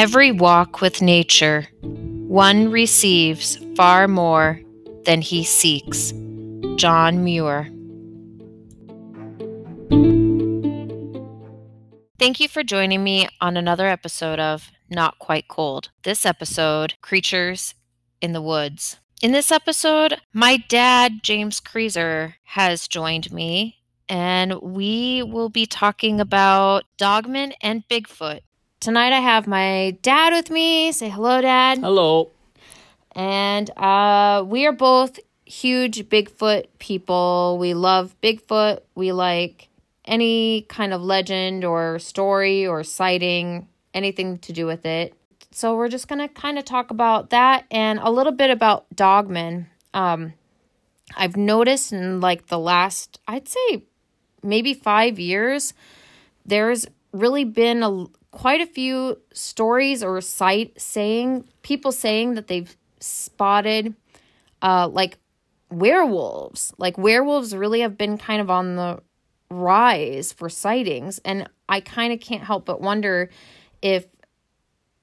Every walk with nature, one receives far more than he seeks. John Muir. Thank you for joining me on another episode of Not Quite Cold. This episode, Creatures in the Woods. In this episode, my dad, James Creaser, has joined me, and we will be talking about Dogman and Bigfoot. Tonight, I have my dad with me. Say hello, Dad. Hello. And uh, we are both huge Bigfoot people. We love Bigfoot. We like any kind of legend or story or sighting, anything to do with it. So we're just going to kind of talk about that and a little bit about dogmen. Um, I've noticed in like the last, I'd say maybe five years, there's really been a quite a few stories or sight saying people saying that they've spotted uh like werewolves. Like werewolves really have been kind of on the rise for sightings and I kind of can't help but wonder if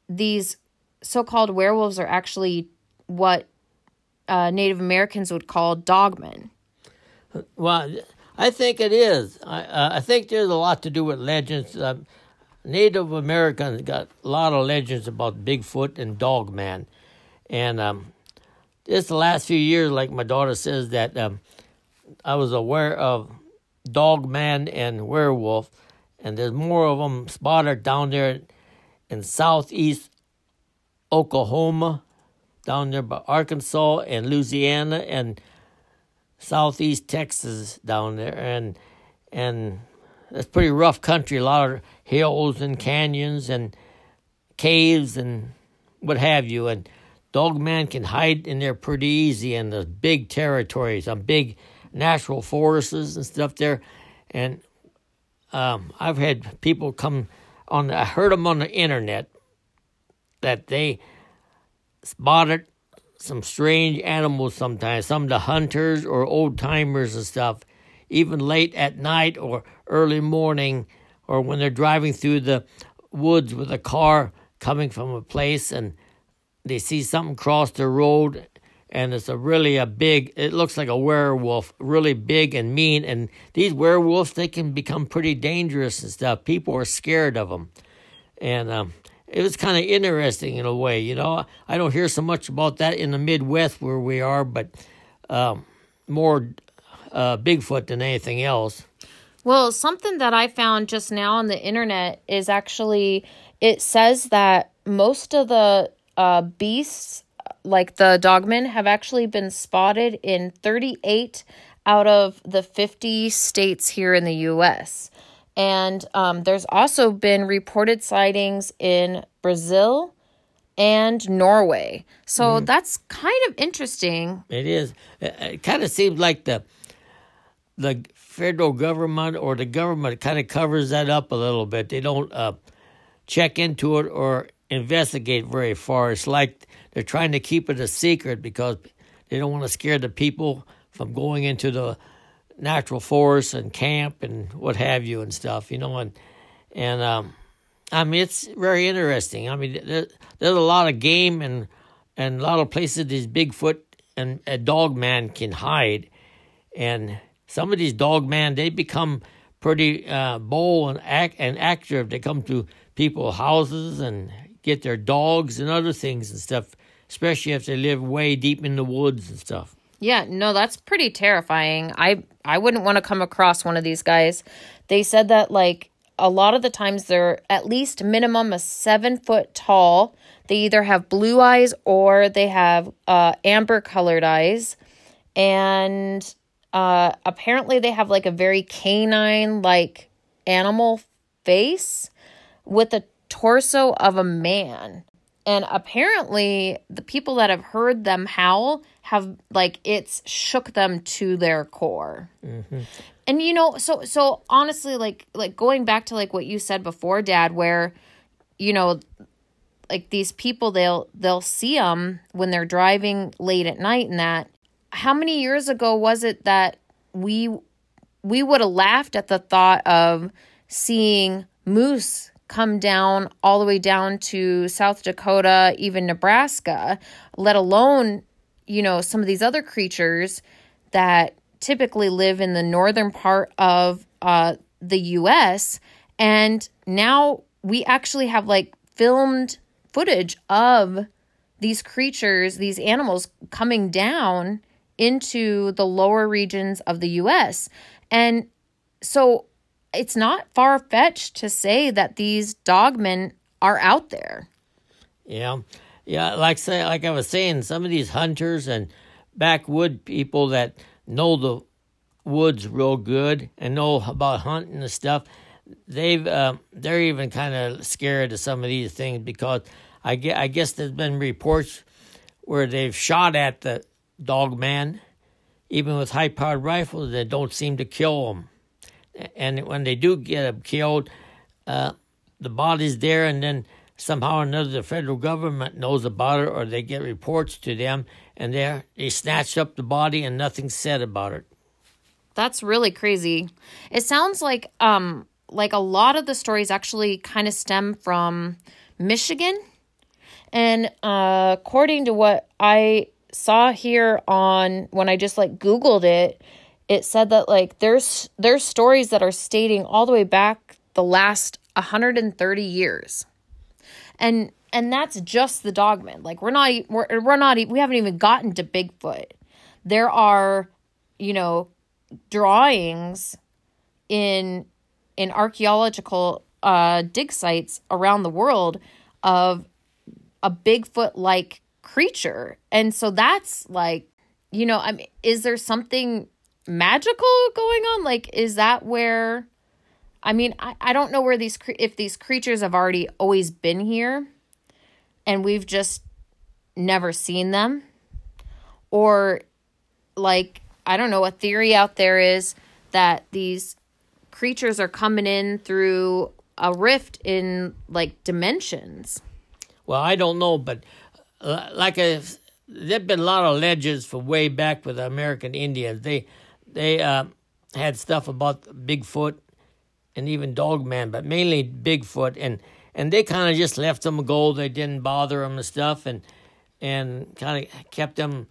these so-called werewolves are actually what uh, Native Americans would call dogmen. Well, I think it is. I, uh, I think there's a lot to do with legends. Um, Native Americans got a lot of legends about Bigfoot and Dogman, and um, just the last few years, like my daughter says, that um, I was aware of Dogman and werewolf, and there's more of them spotted down there in southeast Oklahoma, down there by Arkansas and Louisiana and southeast Texas down there, and and it's pretty rough country. A lot of hills and canyons and caves and what have you. And Dogman can hide in there pretty easy in the big territories, some big natural forests and stuff there. And um, I've had people come on. I heard them on the internet that they spotted some strange animals sometimes, some of the hunters or old timers and stuff, even late at night or early morning, or when they're driving through the woods with a car coming from a place and they see something cross the road and it's a really a big it looks like a werewolf really big and mean. And these werewolves they can become pretty dangerous and stuff. People are scared of them and um, it was kind of interesting in a way you know i don't hear so much about that in the midwest where we are but um, more uh, bigfoot than anything else well something that i found just now on the internet is actually it says that most of the uh, beasts like the dogmen have actually been spotted in 38 out of the 50 states here in the US. And um, there's also been reported sightings in Brazil and Norway. So mm-hmm. that's kind of interesting. It is. It kind of seems like the the federal government or the government kind of covers that up a little bit. They don't uh, check into it or investigate very far. It's like they're trying to keep it a secret because they don't want to scare the people from going into the natural forest and camp and what have you and stuff, you know. And and um, I mean, it's very interesting. I mean, there, there's a lot of game and and a lot of places these Bigfoot and a dog man can hide, and some of these dog man they become pretty uh, bold and act and active. They come to people's houses and get their dogs and other things and stuff especially if they live way deep in the woods and stuff. Yeah, no, that's pretty terrifying. I I wouldn't want to come across one of these guys. They said that like a lot of the times they're at least minimum a seven foot tall. They either have blue eyes or they have uh, amber colored eyes, and uh, apparently they have like a very canine like animal face with a torso of a man. And apparently, the people that have heard them howl have like it's shook them to their core. Mm-hmm. And you know, so so honestly, like like going back to like what you said before, Dad, where you know, like these people they'll they'll see them when they're driving late at night, and that. How many years ago was it that we we would have laughed at the thought of seeing moose come down all the way down to South Dakota, even Nebraska, let alone, you know, some of these other creatures that typically live in the northern part of uh, the US. And now we actually have like filmed footage of these creatures, these animals coming down into the lower regions of the US. And so it's not far fetched to say that these dogmen are out there. Yeah. Yeah, like say like I was saying, some of these hunters and backwood people that know the woods real good and know about hunting and stuff, they've uh, they're even kind of scared of some of these things because I guess, I guess there's been reports where they've shot at the dog man, even with high powered rifles, that don't seem to kill them and when they do get killed, uh, the body's there, and then somehow or another the federal government knows about it, or they get reports to them, and they they snatch up the body, and nothing's said about it. That's really crazy. It sounds like um like a lot of the stories actually kind of stem from Michigan, and uh, according to what I saw here on when I just like Googled it, it said that like there's there's stories that are stating all the way back the last 130 years. And and that's just the dogman. Like we're not we're, we're not we haven't even gotten to bigfoot. There are you know drawings in in archaeological uh dig sites around the world of a bigfoot like creature. And so that's like you know i mean is there something magical going on? Like, is that where? I mean, I, I don't know where these if these creatures have already always been here, and we've just never seen them, or like I don't know. A theory out there is that these creatures are coming in through a rift in like dimensions. Well, I don't know, but uh, like a, there've been a lot of legends from way back with American Indians. They they uh, had stuff about Bigfoot and even Dogman, but mainly Bigfoot, and and they kind of just left them go. They didn't bother them and stuff, and and kind of kept them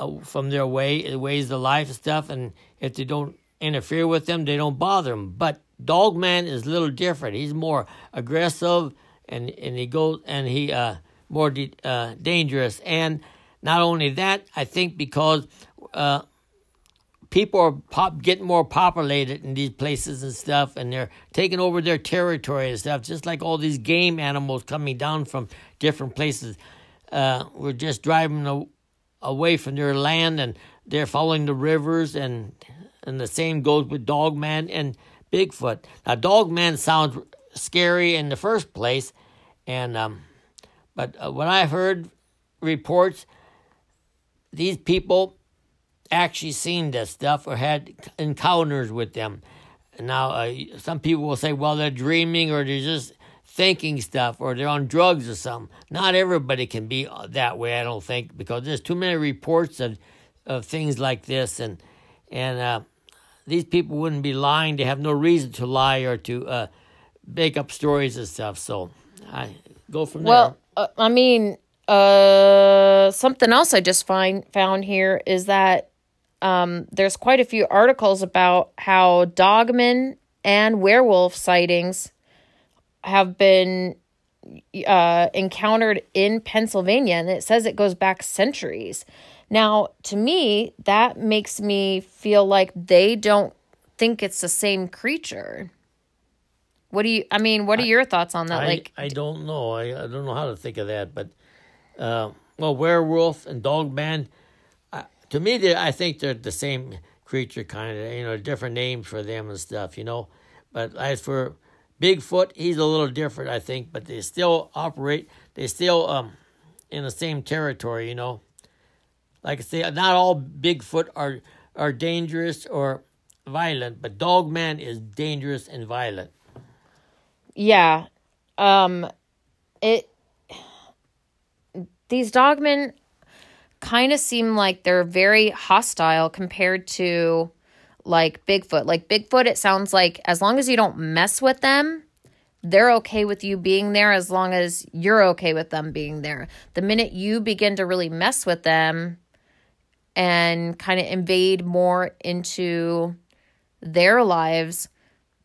uh, from their way ways of life and stuff. And if they don't interfere with them, they don't bother them. But Dogman is a little different. He's more aggressive, and and he goes and he uh more de- uh, dangerous. And not only that, I think because uh, people are pop, getting more populated in these places and stuff, and they're taking over their territory and stuff, just like all these game animals coming down from different places. Uh, we're just driving a, away from their land, and they're following the rivers, and and the same goes with Dogman and Bigfoot. Now, Dogman sounds scary in the first place, and um, but uh, when I heard reports, these people actually seen this stuff or had encounters with them. Now, uh, some people will say, well, they're dreaming or they're just thinking stuff or they're on drugs or something. Not everybody can be uh, that way, I don't think, because there's too many reports of, of things like this. And, and uh, these people wouldn't be lying. They have no reason to lie or to uh, make up stories and stuff. So I go from well, there. Well, uh, I mean, uh, something else I just find found here is that um, there's quite a few articles about how dogmen and werewolf sightings have been uh, encountered in Pennsylvania, and it says it goes back centuries. Now, to me, that makes me feel like they don't think it's the same creature. What do you? I mean, what are your thoughts on that? I, like, I don't know. I, I don't know how to think of that, but uh, well, werewolf and dogman to me, I think they're the same creature, kind of. You know, different names for them and stuff. You know, but as for Bigfoot, he's a little different, I think. But they still operate. They still um in the same territory. You know, like I say, not all Bigfoot are are dangerous or violent, but Dogman is dangerous and violent. Yeah, um, it. These dogmen kind of seem like they're very hostile compared to like Bigfoot. Like Bigfoot, it sounds like as long as you don't mess with them, they're okay with you being there as long as you're okay with them being there. The minute you begin to really mess with them and kind of invade more into their lives,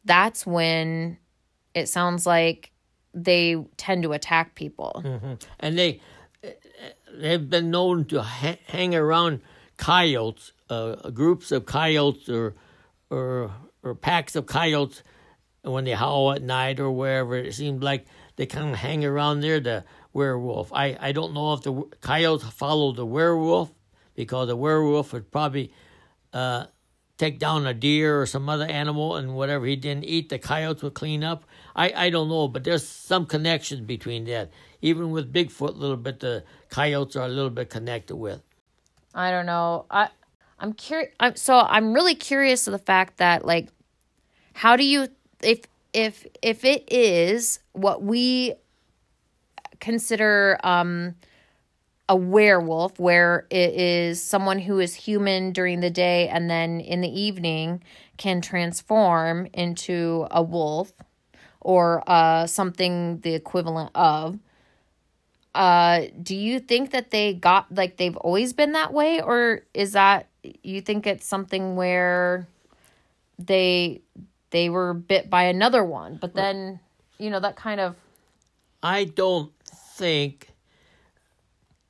that's when it sounds like they tend to attack people. Mm-hmm. And they they've been known to ha- hang around coyotes, uh, groups of coyotes or or or packs of coyotes when they howl at night or wherever. It seems like they kind of hang around there. The werewolf. I I don't know if the coyotes follow the werewolf because the werewolf would probably uh, take down a deer or some other animal and whatever he didn't eat, the coyotes would clean up. I, I don't know, but there's some connection between that. Even with Bigfoot, a little bit, the coyotes are a little bit connected with. I don't know. I I'm curious. I'm so I'm really curious of the fact that like, how do you if if if it is what we consider um a werewolf where it is someone who is human during the day and then in the evening can transform into a wolf or uh, something the equivalent of. Uh, do you think that they got like they've always been that way, or is that you think it's something where they they were bit by another one, but then you know that kind of. I don't think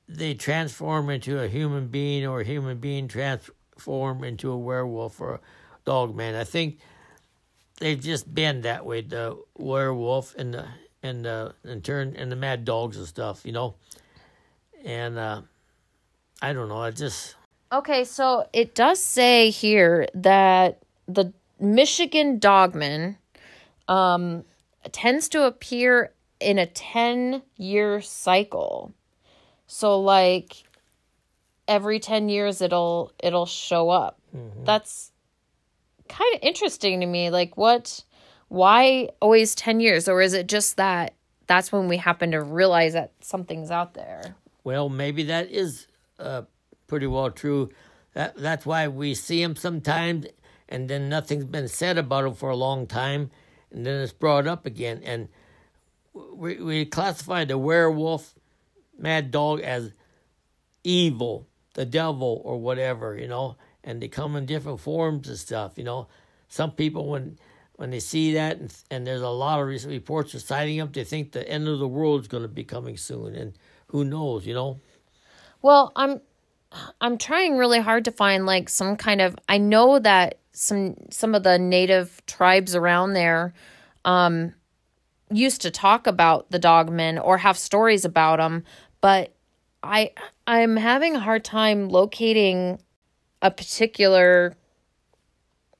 they transform into a human being or a human being transform into a werewolf or a dog man. I think they've just been that way, the werewolf and the and the and turn and the mad dogs and stuff, you know. And uh I don't know, I just Okay, so it does say here that the Michigan dogman um tends to appear in a 10 year cycle. So like every 10 years it'll it'll show up. Mm-hmm. That's kind of interesting to me. Like what why always 10 years or is it just that that's when we happen to realize that something's out there? Well, maybe that is uh, pretty well true. That that's why we see them sometimes and then nothing's been said about them for a long time and then it's brought up again and we we classify the werewolf mad dog as evil, the devil, or whatever, you know, and they come in different forms and stuff, you know. Some people, when when they see that, and, and there's a lot of recent reports of sighting them, they think the end of the world is going to be coming soon, and who knows, you know. Well, I'm I'm trying really hard to find like some kind of. I know that some some of the native tribes around there. Um, used to talk about the dogmen or have stories about them but I I'm having a hard time locating a particular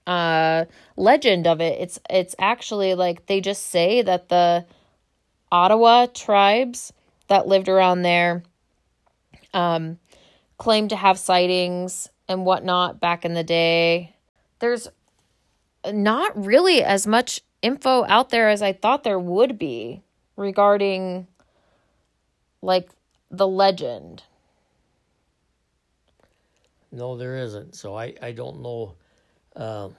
uh legend of it. It's it's actually like they just say that the Ottawa tribes that lived around there um claimed to have sightings and whatnot back in the day. There's not really as much info out there as I thought there would be regarding like the legend? No, there isn't. So I, I don't know. Uh,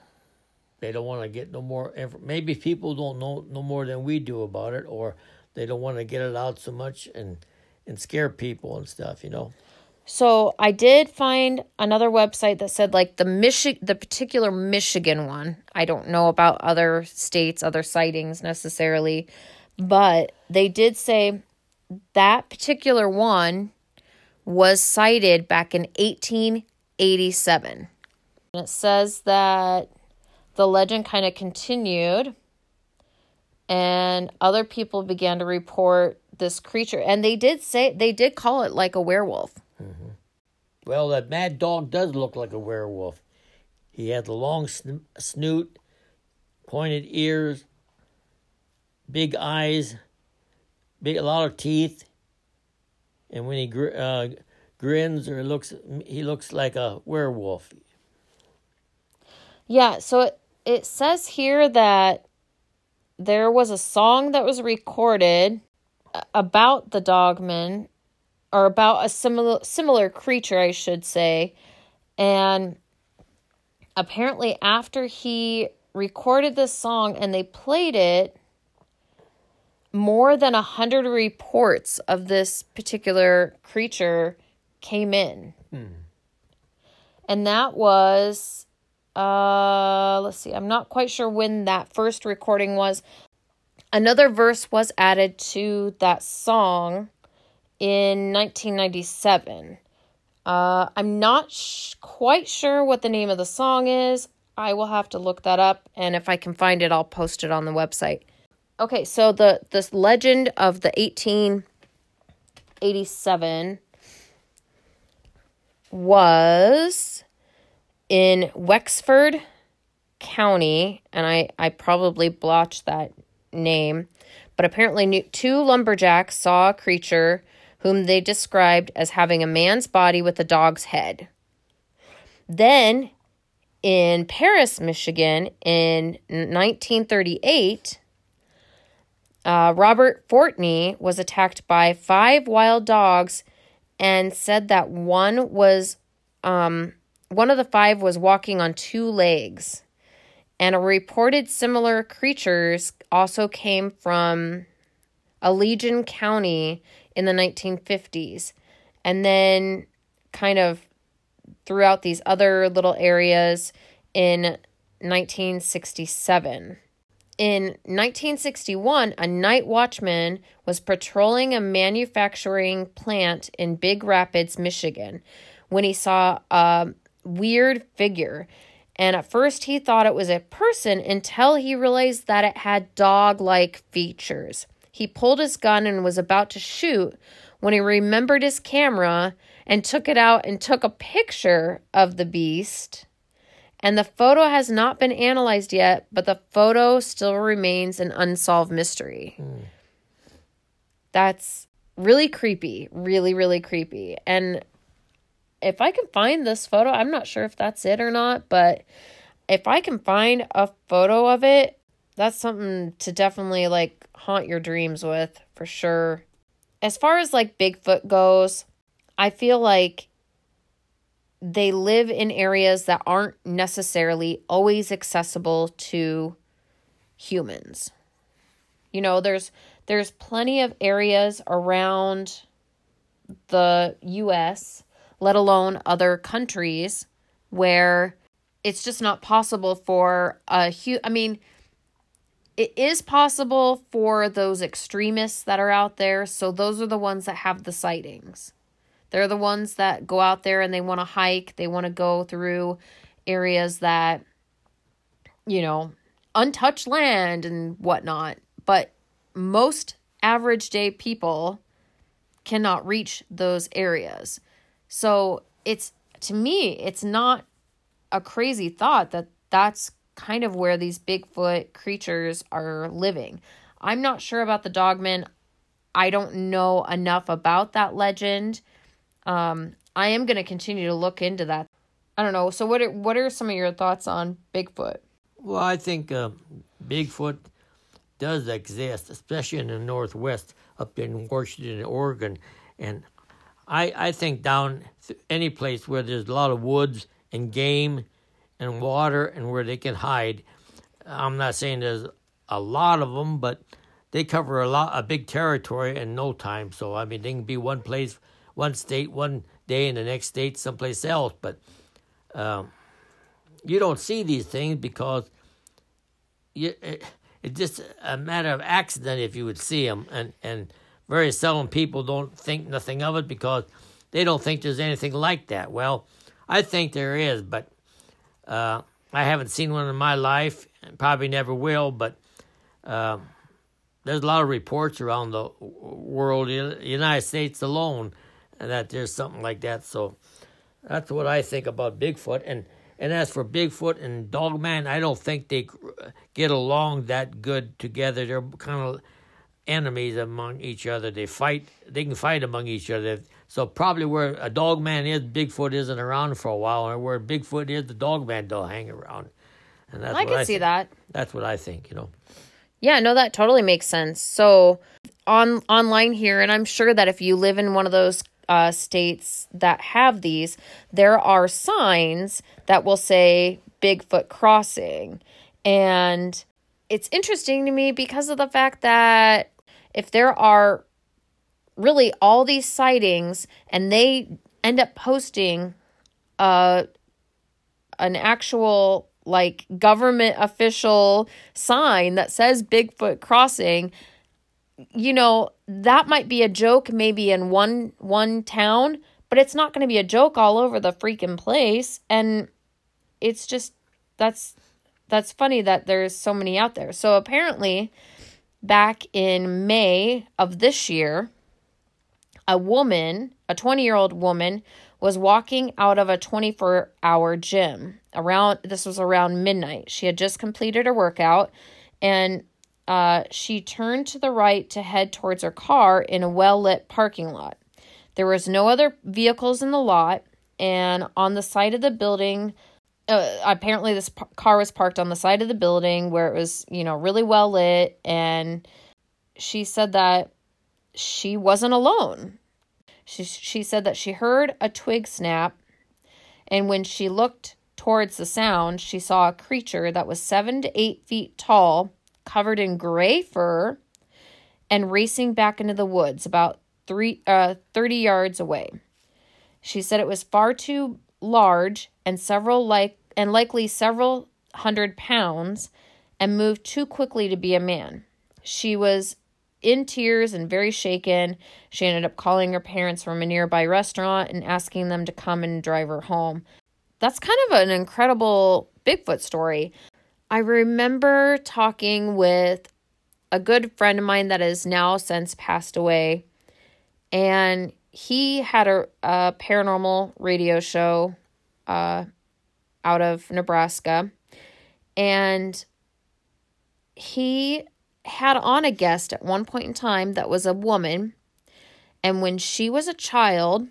they don't want to get no more. Maybe people don't know no more than we do about it, or they don't want to get it out so much and and scare people and stuff. You know. So I did find another website that said like the Michi- the particular Michigan one. I don't know about other states, other sightings necessarily, but they did say that particular one was sighted back in 1887. And it says that the legend kind of continued and other people began to report this creature and they did say they did call it like a werewolf mm-hmm. well that mad dog does look like a werewolf he had the long sn- snoot pointed ears big eyes big, a lot of teeth, and when he gr- uh, grins or looks, he looks like a werewolf. Yeah, so it, it says here that there was a song that was recorded about the dogman or about a similar similar creature I should say and apparently after he recorded this song and they played it more than a hundred reports of this particular creature came in. And that was uh let's see. I'm not quite sure when that first recording was. Another verse was added to that song in 1997. Uh, I'm not sh- quite sure what the name of the song is. I will have to look that up, and if I can find it, I'll post it on the website. Okay, so the this legend of the 1887 was in Wexford County, and I I probably blotched that name, but apparently two lumberjacks saw a creature whom they described as having a man's body with a dog's head. Then in Paris, Michigan, in 1938, uh, Robert Fortney was attacked by five wild dogs and said that one was um, one of the five was walking on two legs. And a reported similar creatures also came from Allegan County in the 1950s. And then kind of throughout these other little areas in 1967. In 1961, a night watchman was patrolling a manufacturing plant in Big Rapids, Michigan, when he saw a weird figure. And at first, he thought it was a person until he realized that it had dog like features. He pulled his gun and was about to shoot when he remembered his camera and took it out and took a picture of the beast. And the photo has not been analyzed yet, but the photo still remains an unsolved mystery. Hmm. That's really creepy, really, really creepy. And if I can find this photo, I'm not sure if that's it or not, but if I can find a photo of it, that's something to definitely like haunt your dreams with for sure. As far as like Bigfoot goes, I feel like they live in areas that aren't necessarily always accessible to humans. You know, there's there's plenty of areas around the US, let alone other countries where it's just not possible for a hu I mean, it is possible for those extremists that are out there. So those are the ones that have the sightings. They're the ones that go out there and they want to hike, they want to go through areas that, you know, untouched land and whatnot. But most average day people cannot reach those areas. So it's, to me, it's not a crazy thought that that's kind of where these Bigfoot creatures are living. I'm not sure about the dogman. I don't know enough about that legend. Um, I am going to continue to look into that. I don't know. So, what are, what are some of your thoughts on Bigfoot? Well, I think uh, Bigfoot does exist, especially in the Northwest, up in Washington, Oregon, and I I think down any place where there's a lot of woods and game and water and where they can hide. I'm not saying there's a lot of them, but they cover a lot a big territory in no time. So I mean, they can be one place, one state, one day, and the next state someplace else. But um, you don't see these things because you, it, it's just a matter of accident if you would see them, and and very seldom people don't think nothing of it because they don't think there's anything like that. Well, I think there is, but uh, I haven't seen one in my life, and probably never will. But uh, there's a lot of reports around the world, the United States alone, that there's something like that. So that's what I think about Bigfoot. And and as for Bigfoot and Dogman, I don't think they get along that good together. They're kind of enemies among each other. They fight. They can fight among each other. So probably where a dog man is, Bigfoot isn't around for a while, and where Bigfoot is, the Dogman don't hang around. And that's what I can I see that. That's what I think. You know. Yeah, no, that totally makes sense. So on online here, and I'm sure that if you live in one of those uh, states that have these, there are signs that will say Bigfoot crossing, and it's interesting to me because of the fact that if there are really all these sightings and they end up posting uh an actual like government official sign that says Bigfoot crossing, you know, that might be a joke maybe in one one town, but it's not going to be a joke all over the freaking place and it's just that's that's funny that there's so many out there. So apparently back in May of this year, a woman, a 20-year-old woman was walking out of a 24-hour gym. Around this was around midnight. She had just completed her workout and uh, she turned to the right to head towards her car in a well lit parking lot. There was no other vehicles in the lot, and on the side of the building, uh, apparently this p- car was parked on the side of the building where it was, you know, really well lit. And she said that she wasn't alone. She, she said that she heard a twig snap, and when she looked towards the sound, she saw a creature that was seven to eight feet tall, covered in gray fur, and racing back into the woods about three uh, 30 yards away. She said it was far too large and several like and likely several hundred pounds and moved too quickly to be a man. She was in tears and very shaken. She ended up calling her parents from a nearby restaurant and asking them to come and drive her home. That's kind of an incredible Bigfoot story. I remember talking with a good friend of mine that has now since passed away and he had a, a paranormal radio show uh, out of Nebraska, and he had on a guest at one point in time that was a woman, and when she was a child,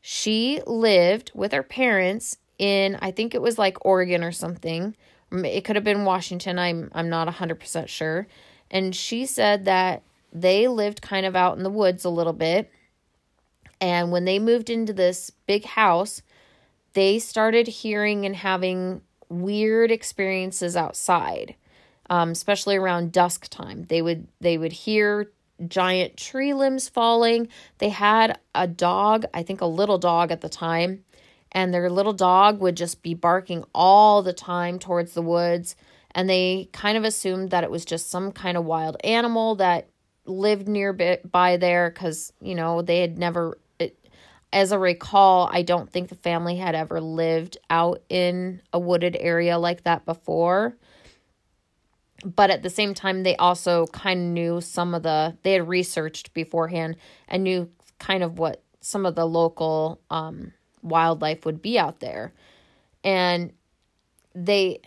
she lived with her parents in I think it was like Oregon or something. It could have been Washington. I'm I'm not 100% sure. And she said that they lived kind of out in the woods a little bit. And when they moved into this big house, they started hearing and having weird experiences outside, um, especially around dusk time. They would they would hear giant tree limbs falling. They had a dog, I think a little dog at the time, and their little dog would just be barking all the time towards the woods. And they kind of assumed that it was just some kind of wild animal that lived nearby there because, you know, they had never, it, as I recall, I don't think the family had ever lived out in a wooded area like that before. But at the same time, they also kind of knew some of the, they had researched beforehand and knew kind of what some of the local um, wildlife would be out there. And they,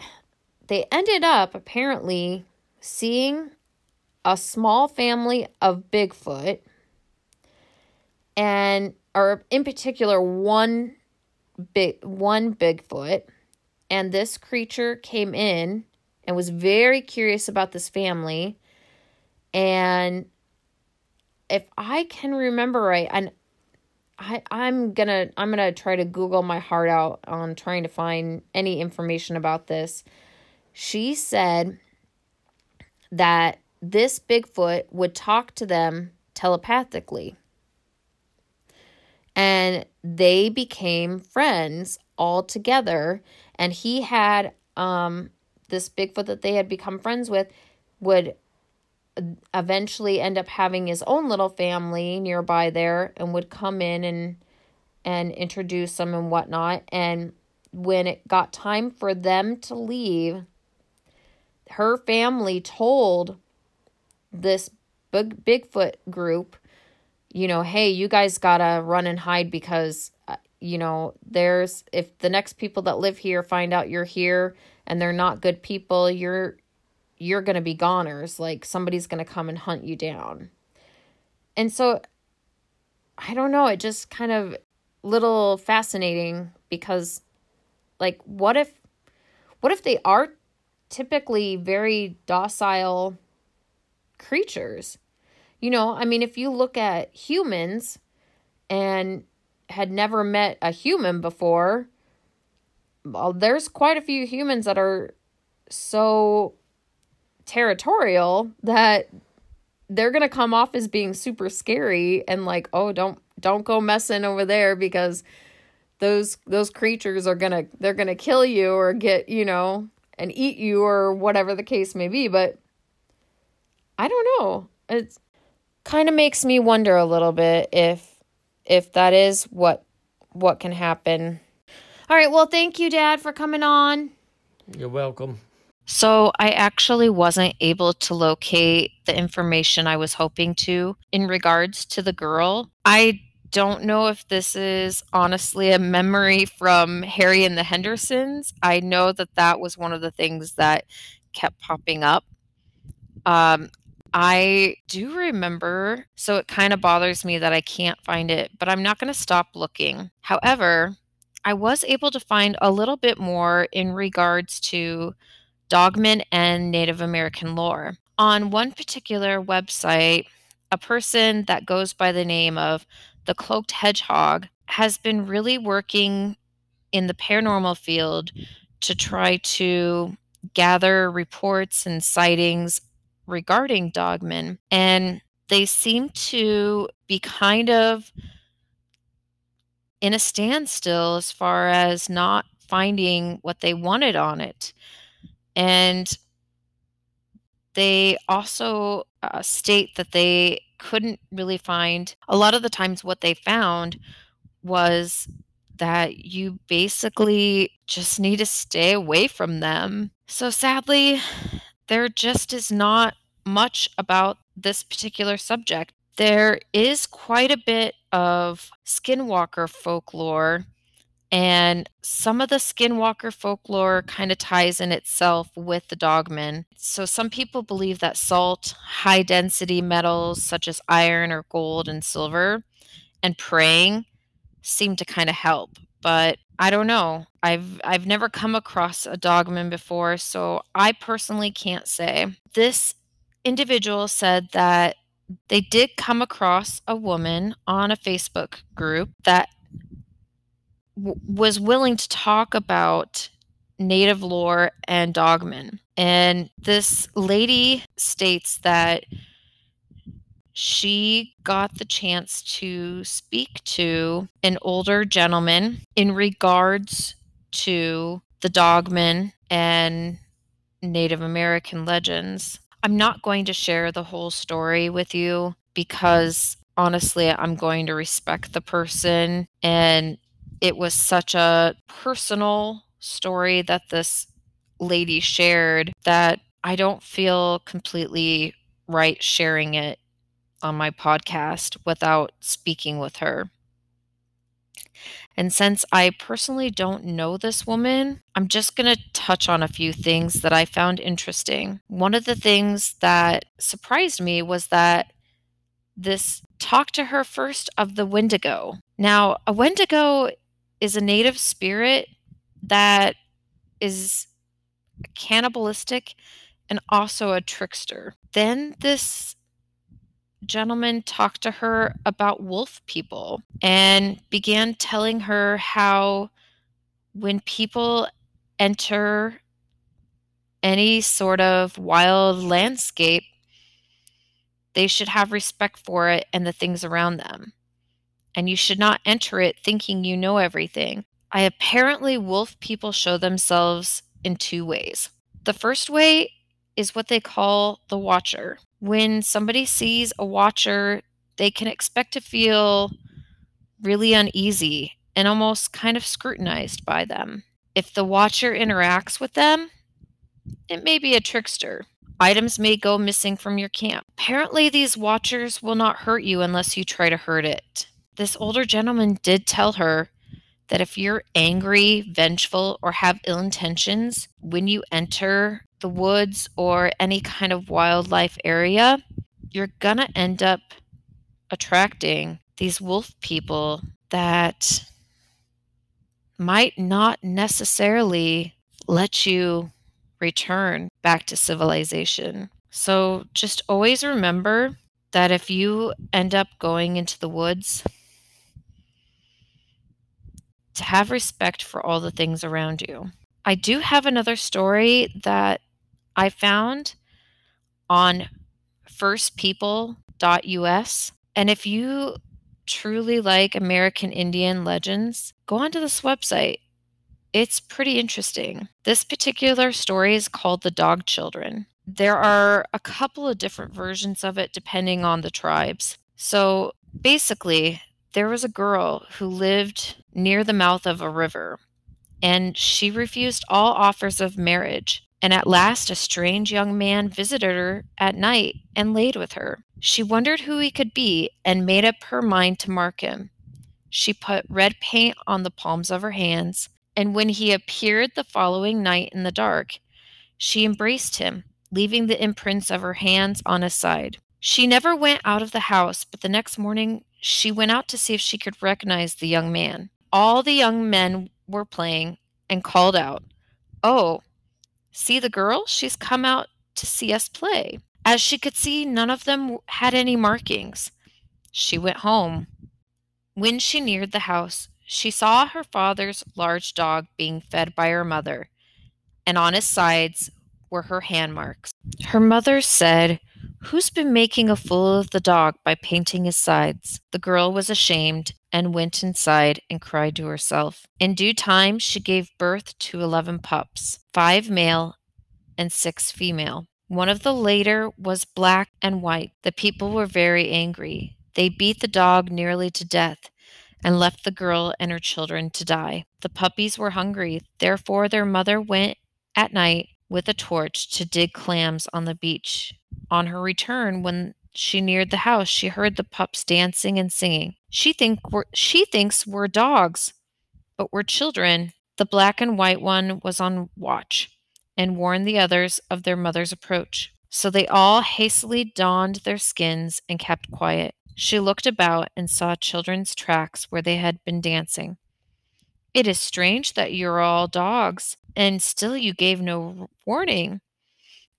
they ended up apparently seeing a small family of Bigfoot and or in particular one big one Bigfoot and this creature came in and was very curious about this family and if I can remember right and I I'm gonna I'm gonna try to Google my heart out on trying to find any information about this. She said that this Bigfoot would talk to them telepathically. And they became friends all together. And he had um, this Bigfoot that they had become friends with would eventually end up having his own little family nearby there and would come in and and introduce them and whatnot. And when it got time for them to leave, her family told this big Bigfoot group, you know, hey, you guys gotta run and hide because, uh, you know, there's if the next people that live here find out you're here and they're not good people, you're you're gonna be goners. Like somebody's gonna come and hunt you down. And so, I don't know. It just kind of little fascinating because, like, what if, what if they are typically very docile creatures. You know, I mean, if you look at humans and had never met a human before, well, there's quite a few humans that are so territorial that they're going to come off as being super scary and like, "Oh, don't don't go messing over there because those those creatures are going to they're going to kill you or get, you know, and eat you or whatever the case may be." But I don't know. It's kind of makes me wonder a little bit if if that is what what can happen. All right, well, thank you dad for coming on. You're welcome. So, I actually wasn't able to locate the information I was hoping to in regards to the girl. I don't know if this is honestly a memory from Harry and the Hendersons. I know that that was one of the things that kept popping up. Um, I do remember, so it kind of bothers me that I can't find it, but I'm not going to stop looking. However, I was able to find a little bit more in regards to Dogman and Native American lore. On one particular website, a person that goes by the name of the Cloaked Hedgehog has been really working in the paranormal field to try to gather reports and sightings regarding Dogman. And they seem to be kind of in a standstill as far as not finding what they wanted on it. And they also uh, state that they couldn't really find a lot of the times what they found was that you basically just need to stay away from them. So sadly, there just is not much about this particular subject. There is quite a bit of skinwalker folklore and some of the skinwalker folklore kind of ties in itself with the dogman. So, some people believe that salt, high density metals such as iron or gold and silver, and praying seem to kind of help. But I don't know. I've I've never come across a dogman before, so I personally can't say. This individual said that they did come across a woman on a Facebook group that w- was willing to talk about native lore and dogmen. And this lady states that she got the chance to speak to an older gentleman in regards to the dogmen and Native American legends. I'm not going to share the whole story with you because honestly, I'm going to respect the person. And it was such a personal story that this lady shared that I don't feel completely right sharing it on my podcast without speaking with her. And since I personally don't know this woman, I'm just going to touch on a few things that I found interesting. One of the things that surprised me was that this talked to her first of the Wendigo. Now, a Wendigo is a native spirit that is cannibalistic and also a trickster. Then this gentleman talked to her about wolf people and began telling her how when people enter any sort of wild landscape, they should have respect for it and the things around them. And you should not enter it thinking you know everything. I apparently wolf people show themselves in two ways. The first way is what they call the watcher. When somebody sees a watcher, they can expect to feel really uneasy and almost kind of scrutinized by them. If the watcher interacts with them, it may be a trickster. Items may go missing from your camp. Apparently, these watchers will not hurt you unless you try to hurt it. This older gentleman did tell her that if you're angry, vengeful, or have ill intentions when you enter the woods or any kind of wildlife area, you're going to end up attracting these wolf people that might not necessarily let you return back to civilization. So just always remember that if you end up going into the woods, to have respect for all the things around you. I do have another story that I found on firstpeople.us. And if you truly like American Indian legends, go onto this website. It's pretty interesting. This particular story is called The Dog Children. There are a couple of different versions of it depending on the tribes. So basically, there was a girl who lived near the mouth of a river, and she refused all offers of marriage. And at last, a strange young man visited her at night and laid with her. She wondered who he could be and made up her mind to mark him. She put red paint on the palms of her hands, and when he appeared the following night in the dark, she embraced him, leaving the imprints of her hands on his side. She never went out of the house, but the next morning she went out to see if she could recognize the young man. All the young men were playing and called out, Oh, see the girl? She's come out to see us play. As she could see, none of them had any markings. She went home. When she neared the house, she saw her father's large dog being fed by her mother, and on his sides were her hand marks. Her mother said, Who's been making a fool of the dog by painting his sides? The girl was ashamed and went inside and cried to herself. In due time, she gave birth to 11 pups, five male and six female. One of the later was black and white. The people were very angry. They beat the dog nearly to death and left the girl and her children to die. The puppies were hungry, therefore, their mother went at night with a torch to dig clams on the beach. On her return, when she neared the house, she heard the pups dancing and singing. She think we're, she thinks we're dogs, but we're children. The black and white one was on watch and warned the others of their mother's approach. So they all hastily donned their skins and kept quiet. She looked about and saw children's tracks where they had been dancing. It is strange that you're all dogs, and still you gave no warning,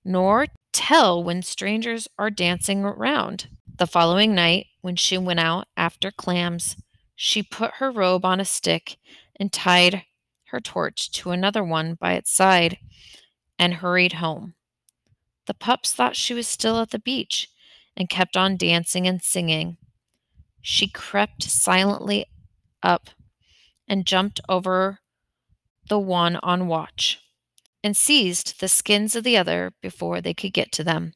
nor tell when strangers are dancing around. The following night, when she went out after clams, she put her robe on a stick and tied her torch to another one by its side and hurried home. The pups thought she was still at the beach and kept on dancing and singing. She crept silently up and jumped over the one on watch and seized the skins of the other before they could get to them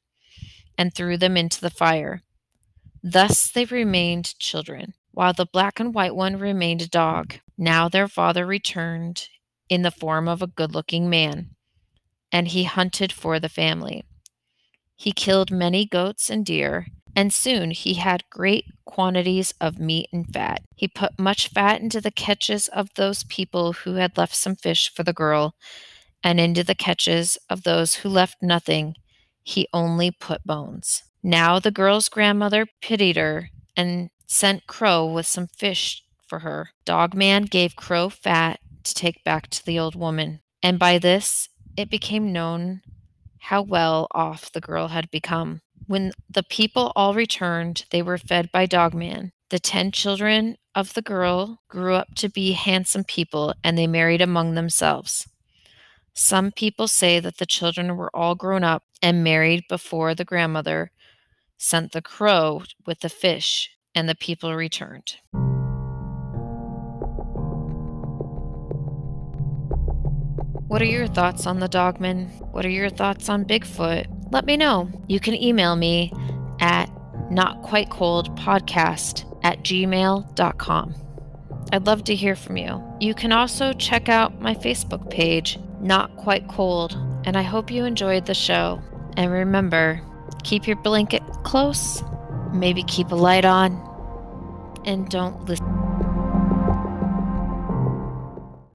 and threw them into the fire. Thus they remained children, while the black and white one remained a dog. Now their father returned in the form of a good looking man, and he hunted for the family. He killed many goats and deer and soon he had great quantities of meat and fat. He put much fat into the catches of those people who had left some fish for the girl, and into the catches of those who left nothing, he only put bones. Now the girl's grandmother pitied her and sent Crow with some fish for her. Dogman gave Crow fat to take back to the old woman, and by this it became known how well off the girl had become. When the people all returned, they were fed by Dogman. The ten children of the girl grew up to be handsome people, and they married among themselves. Some people say that the children were all grown up and married before the grandmother sent the crow with the fish, and the people returned. What are your thoughts on the dogman? What are your thoughts on Bigfoot? Let me know. You can email me at notquitecoldpodcast at gmail.com. I'd love to hear from you. You can also check out my Facebook page, Not Quite Cold, and I hope you enjoyed the show. And remember, keep your blanket close, maybe keep a light on, and don't listen.